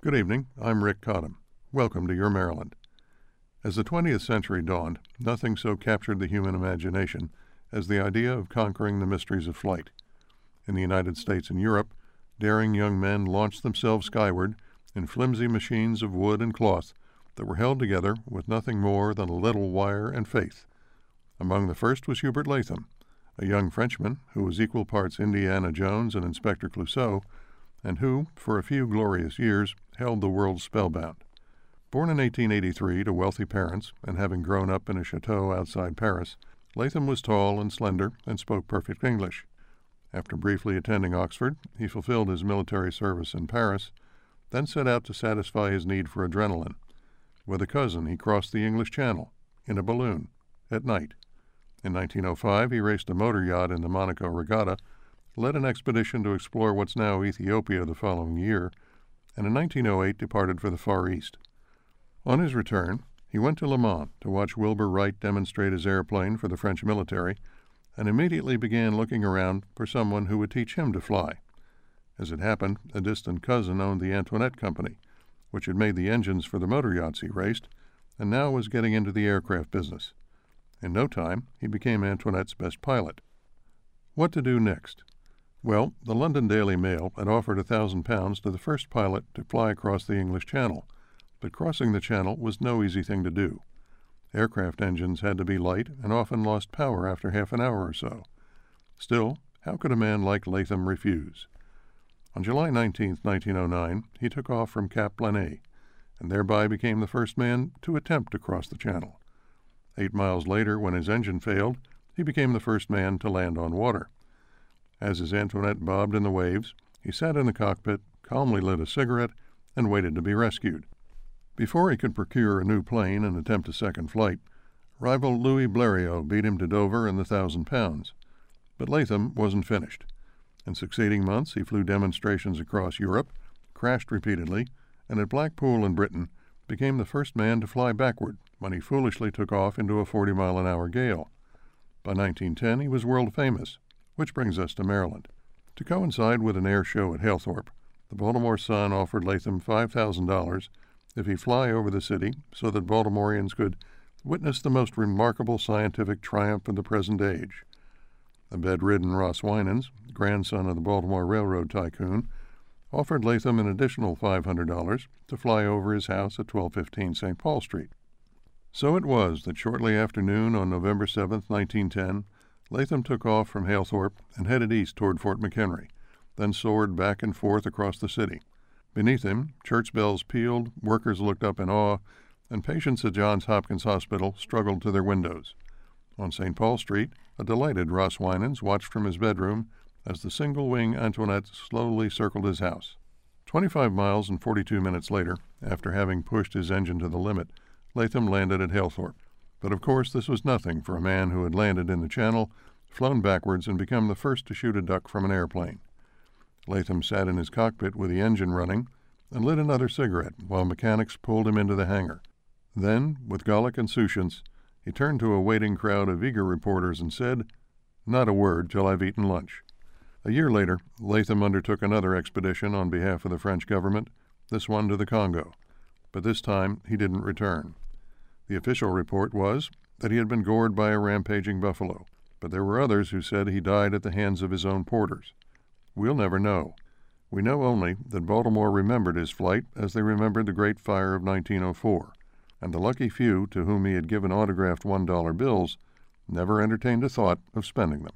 Good evening. I'm Rick Cottam. Welcome to Your Maryland. As the 20th century dawned, nothing so captured the human imagination as the idea of conquering the mysteries of flight. In the United States and Europe, daring young men launched themselves skyward in flimsy machines of wood and cloth that were held together with nothing more than a little wire and faith. Among the first was Hubert Latham, a young Frenchman who was equal parts Indiana Jones and Inspector Clouseau, and who, for a few glorious years, held the world spellbound. Born in 1883 to wealthy parents and having grown up in a chateau outside Paris, Latham was tall and slender and spoke perfect English. After briefly attending Oxford, he fulfilled his military service in Paris, then set out to satisfy his need for adrenaline. With a cousin, he crossed the English Channel in a balloon at night. In 1905, he raced a motor yacht in the Monaco Regatta, led an expedition to explore what's now Ethiopia the following year, and in 1908 departed for the Far East. On his return, he went to Le Mans to watch Wilbur Wright demonstrate his airplane for the French military and immediately began looking around for someone who would teach him to fly. As it happened, a distant cousin owned the Antoinette Company, which had made the engines for the motor yachts he raced, and now was getting into the aircraft business. In no time, he became Antoinette's best pilot. What to do next? Well, the London Daily Mail had offered a thousand pounds to the first pilot to fly across the English Channel, but crossing the Channel was no easy thing to do. Aircraft engines had to be light and often lost power after half an hour or so. Still, how could a man like Latham refuse? On July 19, 1909, he took off from Cap Blanc, and thereby became the first man to attempt to cross the Channel. Eight miles later, when his engine failed, he became the first man to land on water. As his Antoinette bobbed in the waves, he sat in the cockpit, calmly lit a cigarette, and waited to be rescued. Before he could procure a new plane and attempt a second flight, rival Louis Blériot beat him to Dover in the thousand pounds. But Latham wasn't finished. In succeeding months, he flew demonstrations across Europe, crashed repeatedly, and at Blackpool in Britain became the first man to fly backward when he foolishly took off into a 40 mile an hour gale. By 1910, he was world famous, which brings us to Maryland. To coincide with an air show at Halethorpe, the Baltimore Sun offered Latham $5,000 if he fly over the city so that Baltimoreans could witness the most remarkable scientific triumph of the present age. The bedridden Ross Winans, grandson of the Baltimore Railroad tycoon, offered Latham an additional $500 to fly over his house at 1215 St. Paul Street. So it was that shortly after noon on November 7, 1910, Latham took off from Halethorpe and headed east toward Fort McHenry, then soared back and forth across the city. Beneath him, church bells pealed, workers looked up in awe, and patients at Johns Hopkins Hospital struggled to their windows. On St. Paul Street, a delighted Ross Winans watched from his bedroom as the single wing Antoinette slowly circled his house. Twenty five miles and forty two minutes later, after having pushed his engine to the limit, Latham landed at Halethorpe. But of course, this was nothing for a man who had landed in the channel, flown backwards, and become the first to shoot a duck from an airplane. Latham sat in his cockpit with the engine running and lit another cigarette while mechanics pulled him into the hangar. Then, with Gallic insouciance, he turned to a waiting crowd of eager reporters and said, Not a word till I've eaten lunch. A year later, Latham undertook another expedition on behalf of the French government, this one to the Congo. But this time he didn't return. The official report was that he had been gored by a rampaging buffalo, but there were others who said he died at the hands of his own porters. We'll never know. We know only that Baltimore remembered his flight as they remembered the Great Fire of 1904, and the lucky few to whom he had given autographed $1 bills never entertained a thought of spending them.